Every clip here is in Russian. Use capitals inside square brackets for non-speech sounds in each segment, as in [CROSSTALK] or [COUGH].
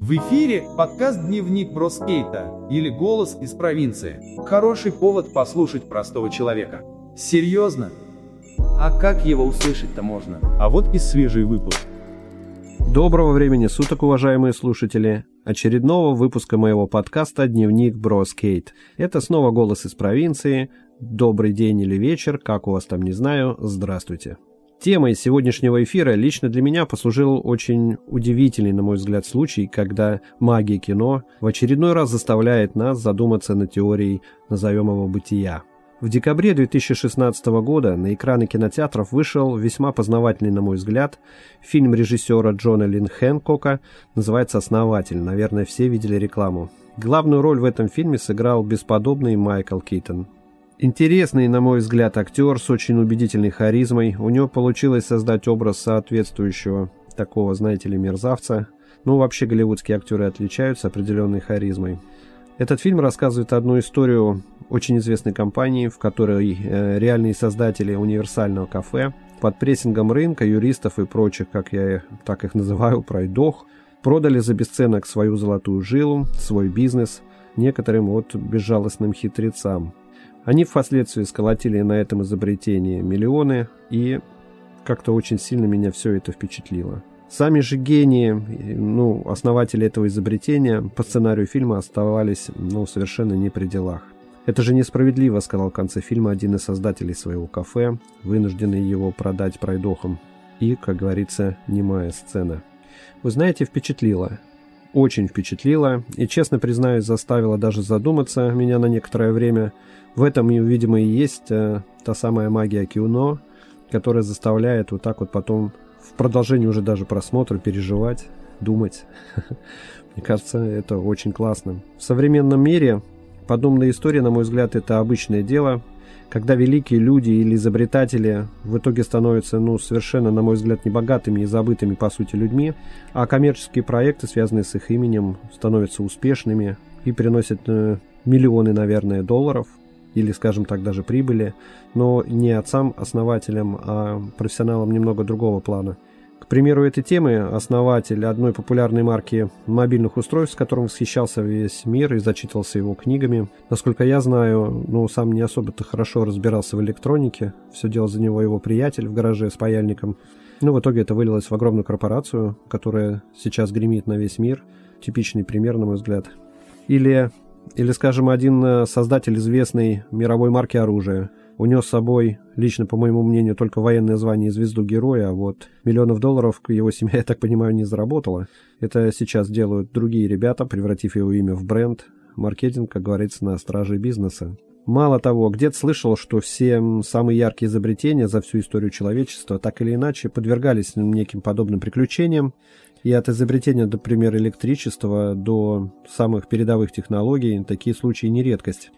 В эфире подкаст «Дневник Броскейта» или «Голос из провинции». Хороший повод послушать простого человека. Серьезно? А как его услышать-то можно? А вот и свежий выпуск. Доброго времени суток, уважаемые слушатели. Очередного выпуска моего подкаста «Дневник Броскейт». Это снова голос из провинции. Добрый день или вечер, как у вас там, не знаю. Здравствуйте. Темой сегодняшнего эфира лично для меня послужил очень удивительный, на мой взгляд, случай, когда магия кино в очередной раз заставляет нас задуматься над теорией назовем бытия. В декабре 2016 года на экраны кинотеатров вышел весьма познавательный, на мой взгляд, фильм режиссера Джона Лин Хэнкока, называется «Основатель», наверное, все видели рекламу. Главную роль в этом фильме сыграл бесподобный Майкл Китон. Интересный, на мой взгляд, актер с очень убедительной харизмой. У него получилось создать образ соответствующего такого, знаете ли, мерзавца. Ну, вообще голливудские актеры отличаются определенной харизмой. Этот фильм рассказывает одну историю очень известной компании, в которой э, реальные создатели универсального кафе под прессингом рынка, юристов и прочих, как я так их называю, пройдох, продали за бесценок свою золотую жилу, свой бизнес некоторым вот безжалостным хитрецам – они впоследствии сколотили на этом изобретении миллионы, и как-то очень сильно меня все это впечатлило. Сами же гении, ну, основатели этого изобретения по сценарию фильма оставались, ну, совершенно не при делах. «Это же несправедливо», — сказал в конце фильма один из создателей своего кафе, вынужденный его продать пройдохам. И, как говорится, немая сцена. Вы знаете, впечатлило. Очень впечатлило, и, честно признаюсь, заставило даже задуматься меня на некоторое время — в этом, видимо, и есть э, та самая магия Киуно, которая заставляет вот так вот потом в продолжении уже даже просмотра переживать, думать. [LAUGHS] Мне кажется, это очень классно. В современном мире подобная история, на мой взгляд, это обычное дело, когда великие люди или изобретатели в итоге становятся, ну, совершенно, на мой взгляд, небогатыми и забытыми, по сути, людьми, а коммерческие проекты, связанные с их именем, становятся успешными и приносят э, миллионы, наверное, долларов – или, скажем так, даже прибыли, но не отцам-основателям, а профессионалам немного другого плана. К примеру этой темы основатель одной популярной марки мобильных устройств, с которым восхищался весь мир и зачитывался его книгами. Насколько я знаю, ну, сам не особо-то хорошо разбирался в электронике. Все делал за него его приятель в гараже с паяльником. Ну, в итоге это вылилось в огромную корпорацию, которая сейчас гремит на весь мир. Типичный пример, на мой взгляд. Или или, скажем, один э, создатель известной мировой марки оружия унес с собой, лично, по моему мнению, только военное звание и звезду героя, а вот миллионов долларов его семья, [LAUGHS] я так понимаю, не заработала. Это сейчас делают другие ребята, превратив его имя в бренд. Маркетинг, как говорится, на страже бизнеса. Мало того, где-то слышал, что все самые яркие изобретения за всю историю человечества так или иначе подвергались неким подобным приключениям, и от изобретения, например, электричества до самых передовых технологий такие случаи не редкость.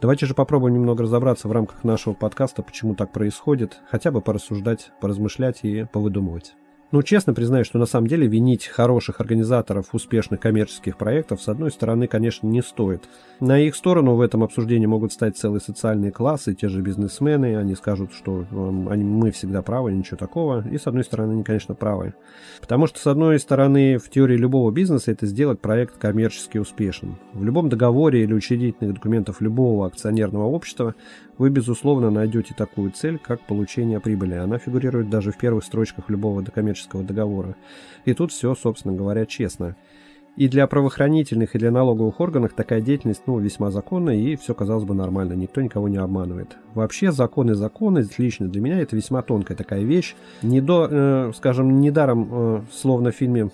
Давайте же попробуем немного разобраться в рамках нашего подкаста, почему так происходит, хотя бы порассуждать, поразмышлять и повыдумывать. Ну, честно признаюсь, что на самом деле винить хороших организаторов успешных коммерческих проектов, с одной стороны, конечно, не стоит. На их сторону в этом обсуждении могут стать целые социальные классы, те же бизнесмены, они скажут, что э, они, мы всегда правы, ничего такого, и с одной стороны, они, конечно, правы. Потому что, с одной стороны, в теории любого бизнеса это сделать проект коммерчески успешным. В любом договоре или учредительных документах любого акционерного общества вы, безусловно, найдете такую цель, как получение прибыли. Она фигурирует даже в первых строчках любого коммерческого договора. И тут все, собственно говоря, честно. И для правоохранительных и для налоговых органов такая деятельность ну, весьма законна, и все, казалось бы, нормально, никто никого не обманывает. Вообще, законы законы, лично для меня это весьма тонкая такая вещь. Не до, э, скажем, недаром, э, словно в фильме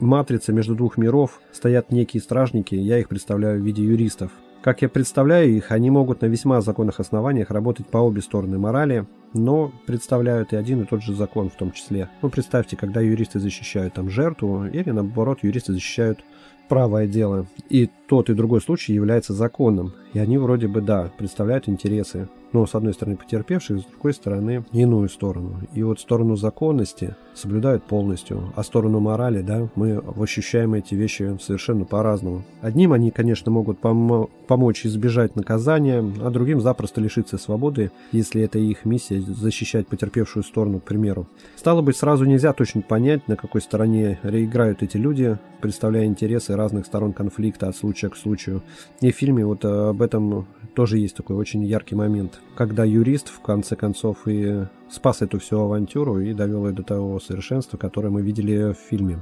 «Матрица» между двух миров стоят некие стражники, я их представляю в виде юристов. Как я представляю их, они могут на весьма законных основаниях работать по обе стороны морали, но представляют и один и тот же закон в том числе. Ну, представьте, когда юристы защищают там жертву, или наоборот, юристы защищают правое дело. И тот и другой случай является законным. И они вроде бы, да, представляют интересы но с одной стороны потерпевших, с другой стороны иную сторону. И вот сторону законности соблюдают полностью, а сторону морали, да, мы ощущаем эти вещи совершенно по-разному. Одним они, конечно, могут пом- помочь избежать наказания, а другим запросто лишиться свободы, если это их миссия защищать потерпевшую сторону, к примеру. Стало быть, сразу нельзя точно понять, на какой стороне реиграют эти люди, представляя интересы разных сторон конфликта от случая к случаю. И в фильме вот э, об этом тоже есть такой очень яркий момент, когда юрист в конце концов и спас эту всю авантюру и довел ее до того совершенства, которое мы видели в фильме.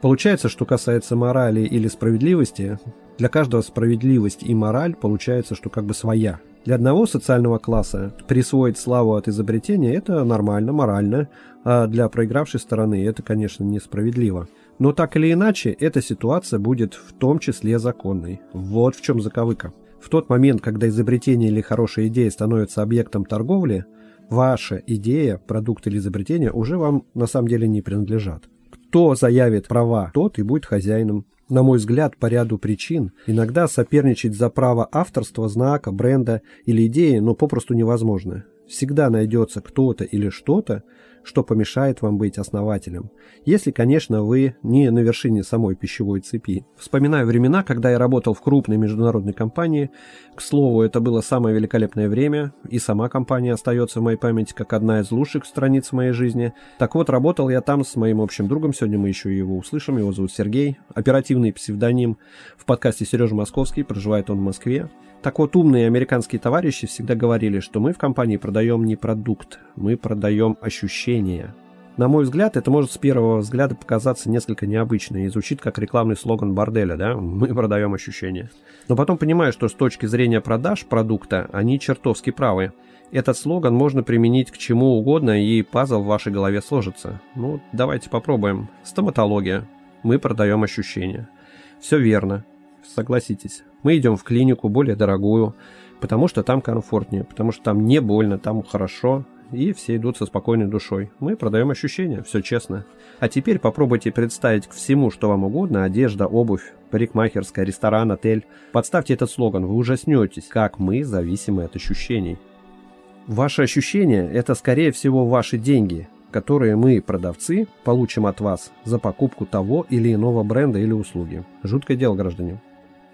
Получается, что касается морали или справедливости, для каждого справедливость и мораль получается, что как бы своя. Для одного социального класса присвоить славу от изобретения – это нормально, морально, а для проигравшей стороны это, конечно, несправедливо. Но так или иначе, эта ситуация будет в том числе законной. Вот в чем заковыка. В тот момент, когда изобретение или хорошая идея становится объектом торговли, ваша идея, продукт или изобретение уже вам на самом деле не принадлежат. Кто заявит права, тот и будет хозяином. На мой взгляд, по ряду причин, иногда соперничать за право авторства, знака, бренда или идеи, но попросту невозможно. Всегда найдется кто-то или что-то, что помешает вам быть основателем. Если, конечно, вы не на вершине самой пищевой цепи. Вспоминаю времена, когда я работал в крупной международной компании. К слову, это было самое великолепное время, и сама компания остается в моей памяти как одна из лучших страниц моей жизни. Так вот, работал я там с моим общим другом, сегодня мы еще его услышим, его зовут Сергей, оперативный псевдоним в подкасте Сережа Московский, проживает он в Москве. Так вот, умные американские товарищи всегда говорили, что мы в компании продаем не продукт, мы продаем ощущения. На мой взгляд, это может с первого взгляда показаться несколько необычно и звучит как рекламный слоган борделя, да, [LAUGHS] мы продаем ощущения. Но потом понимаю, что с точки зрения продаж продукта они чертовски правы. Этот слоган можно применить к чему угодно, и пазл в вашей голове сложится. Ну, давайте попробуем. Стоматология. Мы продаем ощущения. Все верно. Согласитесь. Мы идем в клинику, более дорогую, потому что там комфортнее, потому что там не больно, там хорошо, и все идут со спокойной душой. Мы продаем ощущения, все честно. А теперь попробуйте представить к всему, что вам угодно, одежда, обувь, парикмахерская, ресторан, отель. Подставьте этот слоган, вы ужаснетесь, как мы зависимы от ощущений. Ваши ощущения – это, скорее всего, ваши деньги, которые мы, продавцы, получим от вас за покупку того или иного бренда или услуги. Жуткое дело, граждане.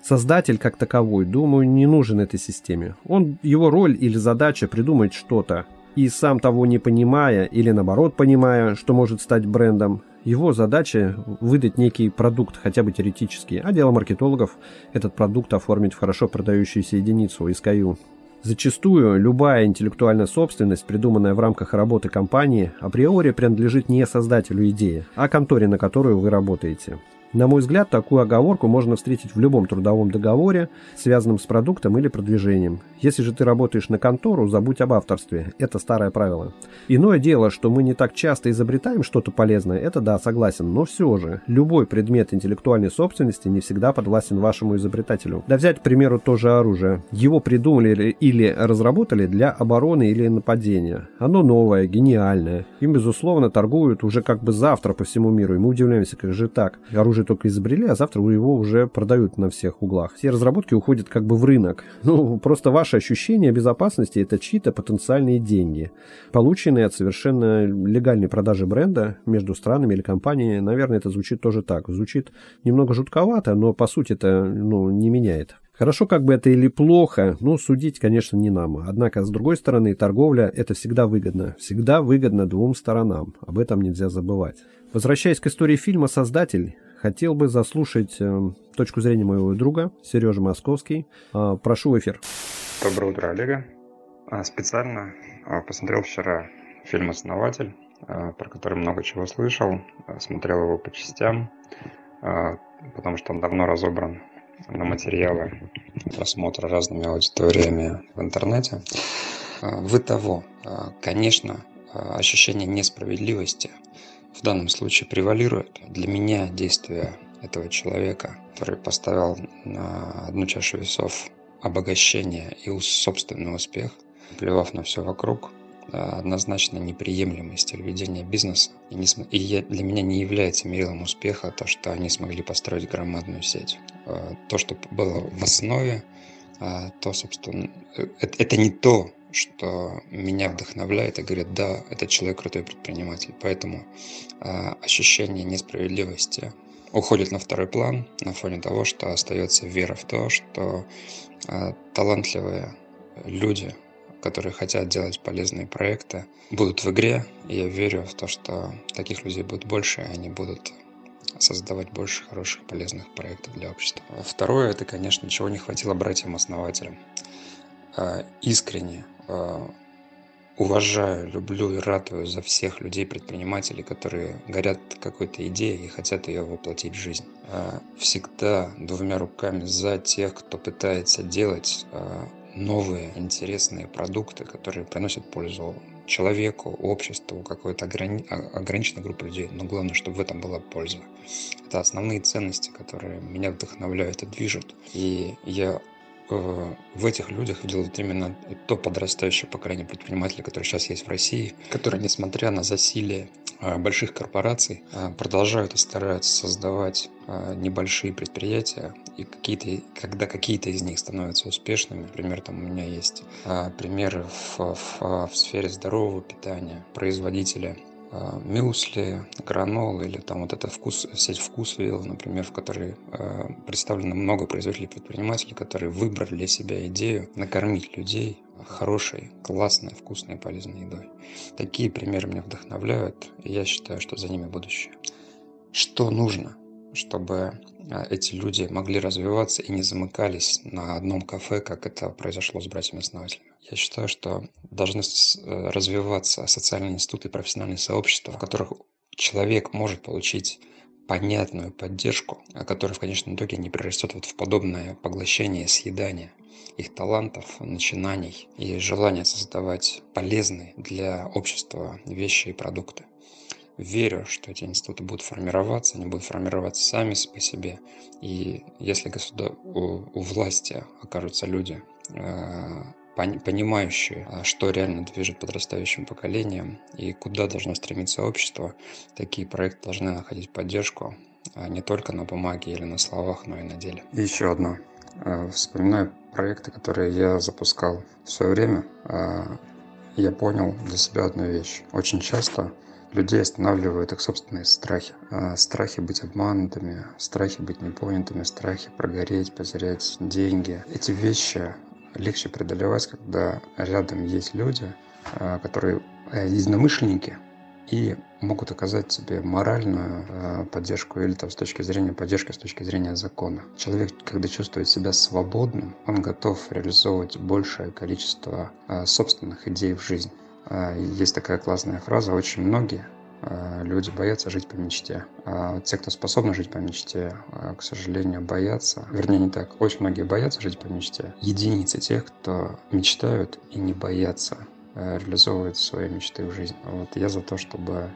Создатель как таковой, думаю, не нужен этой системе. Он, его роль или задача придумать что-то, и сам того не понимая, или наоборот понимая, что может стать брендом, его задача выдать некий продукт, хотя бы теоретический, а дело маркетологов этот продукт оформить в хорошо продающуюся единицу, SKU. Зачастую любая интеллектуальная собственность, придуманная в рамках работы компании, априори принадлежит не создателю идеи, а конторе, на которую вы работаете. На мой взгляд, такую оговорку можно встретить в любом трудовом договоре, связанном с продуктом или продвижением. Если же ты работаешь на контору, забудь об авторстве. Это старое правило. Иное дело, что мы не так часто изобретаем что-то полезное, это да, согласен, но все же, любой предмет интеллектуальной собственности не всегда подвластен вашему изобретателю. Да взять, к примеру, то же оружие. Его придумали или разработали для обороны или нападения. Оно новое, гениальное. Им, безусловно, торгуют уже как бы завтра по всему миру, и мы удивляемся, как же так. Оружие только изобрели, а завтра его уже продают на всех углах. Все разработки уходят как бы в рынок. [LAUGHS] Ну, просто ваше ощущение безопасности – это чьи-то потенциальные деньги, полученные от совершенно легальной продажи бренда между странами или компаниями. Наверное, это звучит тоже так. Звучит немного жутковато, но по сути это ну, не меняет. Хорошо как бы это или плохо, ну, судить, конечно, не нам. Однако, с другой стороны, торговля – это всегда выгодно. Всегда выгодно двум сторонам. Об этом нельзя забывать. Возвращаясь к истории фильма, создатель хотел бы заслушать э, точку зрения моего друга Сережи Московский. Э, прошу в эфир. Доброе утро, Олега. А, специально а, посмотрел вчера фильм «Основатель», а, про который много чего слышал, смотрел его по частям, потому что он давно разобран на материалы просмотра разными аудиториями в интернете. Вы того, конечно, ощущение несправедливости в данном случае превалирует. Для меня действия этого человека, который поставил на одну чашу весов обогащение и собственный успех, плевав на все вокруг, однозначно неприемлемый стиль ведения бизнеса. И, не, и для меня не является мерилом успеха то, что они смогли построить громадную сеть. А, то, что было в основе, а, то, собственно, это, это не то, что меня вдохновляет и говорит, да, этот человек крутой предприниматель. Поэтому э, ощущение несправедливости уходит на второй план на фоне того, что остается вера в то, что э, талантливые люди, которые хотят делать полезные проекты, будут в игре. И я верю в то, что таких людей будет больше, и они будут создавать больше хороших, полезных проектов для общества. Второе, это, конечно, чего не хватило братьям-основателям. А, искренне уважаю, люблю и ратую за всех людей-предпринимателей, которые горят какой-то идеей и хотят ее воплотить в жизнь. А, всегда двумя руками за тех, кто пытается делать новые интересные продукты, которые приносят пользу человеку, обществу, какой-то ограни... ограниченной группе людей. Но главное, чтобы в этом была польза. Это основные ценности, которые меня вдохновляют и движут. И я э, в этих людях видел вот именно то подрастающее поколение предпринимателей, которое сейчас есть в России, которые, несмотря на засилие э, больших корпораций, э, продолжают и стараются создавать небольшие предприятия, и какие-то, когда какие-то из них становятся успешными, например, там у меня есть примеры в, в, в сфере здорового питания, производителя Э, мюсли, гранол или там вот эта вкус, сеть вкусвилл, например, в которой э, представлено много производителей предпринимателей, которые выбрали для себя идею накормить людей хорошей, классной, вкусной, полезной едой. Такие примеры меня вдохновляют, и я считаю, что за ними будущее. Что нужно, чтобы э, эти люди могли развиваться и не замыкались на одном кафе, как это произошло с братьями-основателями? Я считаю, что должны э, развиваться социальные институты и профессиональные сообщества, в которых человек может получить понятную поддержку, которая в конечном итоге не прирастет вот в подобное поглощение, съедание их талантов, начинаний и желание создавать полезные для общества вещи и продукты. Верю, что эти институты будут формироваться, они будут формироваться сами по себе. И если государ... у, у власти окажутся люди, э, понимающие, а, что реально движет подрастающим поколением и куда должно стремиться общество, такие проекты должны находить поддержку а, не только на бумаге или на словах, но и на деле. И еще одно. А, вспоминаю проекты, которые я запускал в свое время. Я понял для себя одну вещь. Очень часто людей останавливают их собственные страхи. Страхи быть обманутыми, страхи быть непонятыми, страхи прогореть, потерять деньги. Эти вещи легче преодолевать, когда рядом есть люди, а, которые э, единомышленники и могут оказать тебе моральную э, поддержку или там с точки зрения поддержки, с точки зрения закона. Человек, когда чувствует себя свободным, он готов реализовывать большее количество собственных идей в жизнь. Есть такая классная фраза, очень многие Э, люди боятся жить по мечте. А те, кто способны жить по мечте, э, к сожалению, боятся. Вернее, не так. Очень многие боятся жить по мечте. Единицы тех, кто мечтают и не боятся реализовывать свои мечты в жизнь. Вот я за то, чтобы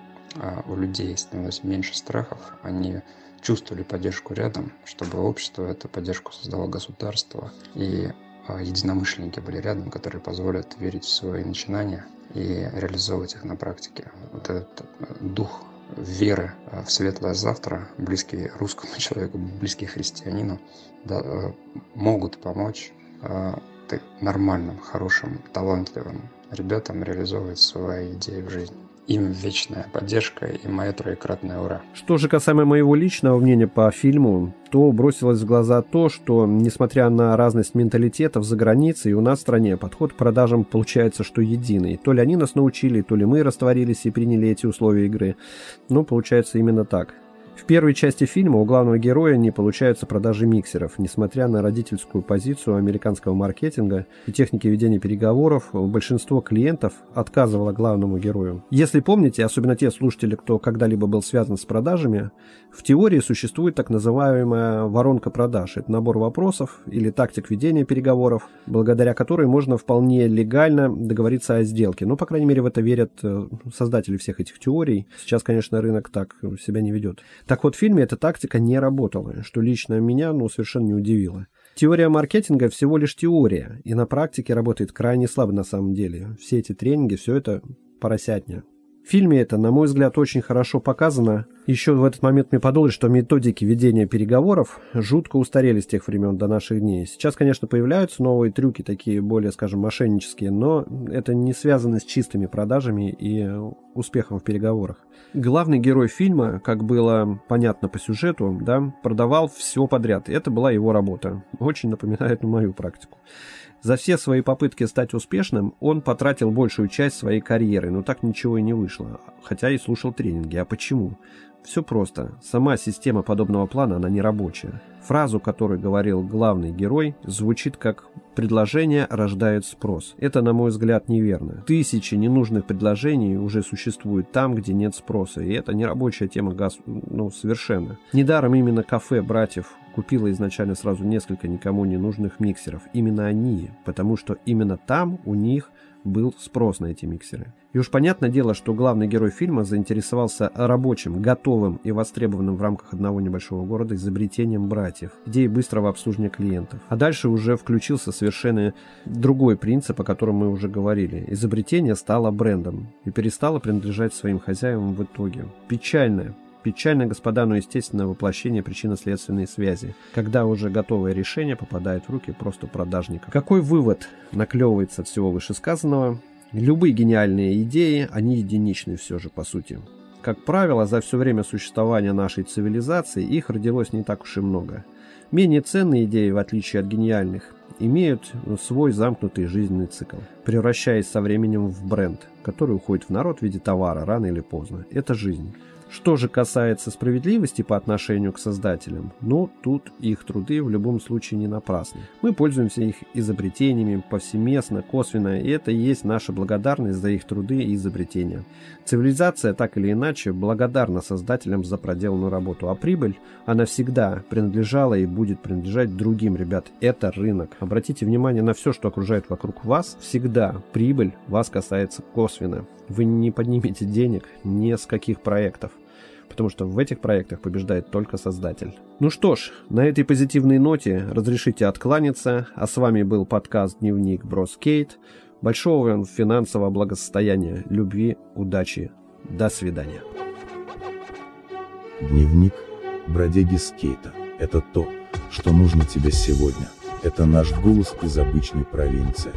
у людей становилось меньше страхов, они чувствовали поддержку рядом, чтобы общество эту поддержку создало государство, и единомышленники были рядом, которые позволят верить в свои начинания и реализовывать их на практике. Вот этот э, дух веры э, в светлое завтра, близкий русскому [LAUGHS] человеку, близкий христианину, да, э, могут помочь нормальным, хорошим, талантливым ребятам реализовывать свои идеи в жизни им вечная поддержка и моя троекратная ура. Что же касаемо моего личного мнения по фильму, то бросилось в глаза то, что, несмотря на разность менталитетов за границей, у нас в стране подход к продажам получается, что единый. То ли они нас научили, то ли мы растворились и приняли эти условия игры. Но получается именно так. В первой части фильма у главного героя не получаются продажи миксеров, несмотря на родительскую позицию американского маркетинга и техники ведения переговоров, большинство клиентов отказывало главному герою. Если помните, особенно те слушатели, кто когда-либо был связан с продажами, в теории существует так называемая воронка продаж. Это набор вопросов или тактик ведения переговоров, благодаря которой можно вполне легально договориться о сделке. Ну, по крайней мере, в это верят э, создатели всех этих теорий. Сейчас, конечно, рынок так себя не ведет. Так вот, в фильме эта тактика не работала, что лично меня ну, совершенно не удивило. Теория маркетинга всего лишь теория, и на практике работает крайне слабо на самом деле. Все эти тренинги, все это поросятня. Фильме это, на мой взгляд, очень хорошо показано. Еще в этот момент мне подумалось, что методики ведения переговоров жутко устарели с тех времен до наших дней. Сейчас, конечно, появляются новые трюки, такие более, скажем, мошеннические, но это не связано с чистыми продажами и успехом в переговорах. Главный герой фильма, как было понятно по сюжету, да, продавал все подряд. Это была его работа. Очень напоминает мою практику. За все свои попытки стать успешным он потратил большую часть своей карьеры, но так ничего и не вышло, хотя и слушал тренинги. А почему? Все просто. Сама система подобного плана, она не рабочая. Фразу, которую говорил главный герой, звучит как «предложение рождает спрос». Это, на мой взгляд, неверно. Тысячи ненужных предложений уже существуют там, где нет спроса, и это не рабочая тема газ, ну, совершенно. Недаром именно кафе братьев купила изначально сразу несколько никому не нужных миксеров. Именно они, потому что именно там у них был спрос на эти миксеры. И уж понятное дело, что главный герой фильма заинтересовался рабочим, готовым и востребованным в рамках одного небольшого города изобретением братьев, идеей быстрого обслуживания клиентов. А дальше уже включился совершенно другой принцип, о котором мы уже говорили. Изобретение стало брендом и перестало принадлежать своим хозяевам в итоге. Печальное, Печально, господа, но естественно воплощение причинно-следственной связи, когда уже готовое решение попадает в руки просто продажника. Какой вывод наклевывается от всего вышесказанного? Любые гениальные идеи, они единичны все же по сути. Как правило, за все время существования нашей цивилизации их родилось не так уж и много. Менее ценные идеи, в отличие от гениальных, имеют свой замкнутый жизненный цикл, превращаясь со временем в бренд, который уходит в народ в виде товара рано или поздно. Это жизнь. Что же касается справедливости по отношению к создателям, ну, тут их труды в любом случае не напрасны. Мы пользуемся их изобретениями повсеместно, косвенно, и это и есть наша благодарность за их труды и изобретения. Цивилизация так или иначе благодарна создателям за проделанную работу, а прибыль, она всегда принадлежала и будет принадлежать другим, ребят. Это рынок. Обратите внимание на все, что окружает вокруг вас. Всегда прибыль вас касается косвенно. Вы не поднимете денег ни с каких проектов потому что в этих проектах побеждает только создатель. Ну что ж, на этой позитивной ноте разрешите откланяться, а с вами был подкаст «Дневник Броскейт». Большого вам финансового благосостояния, любви, удачи. До свидания. Дневник бродяги скейта. Это то, что нужно тебе сегодня. Это наш голос из обычной провинции.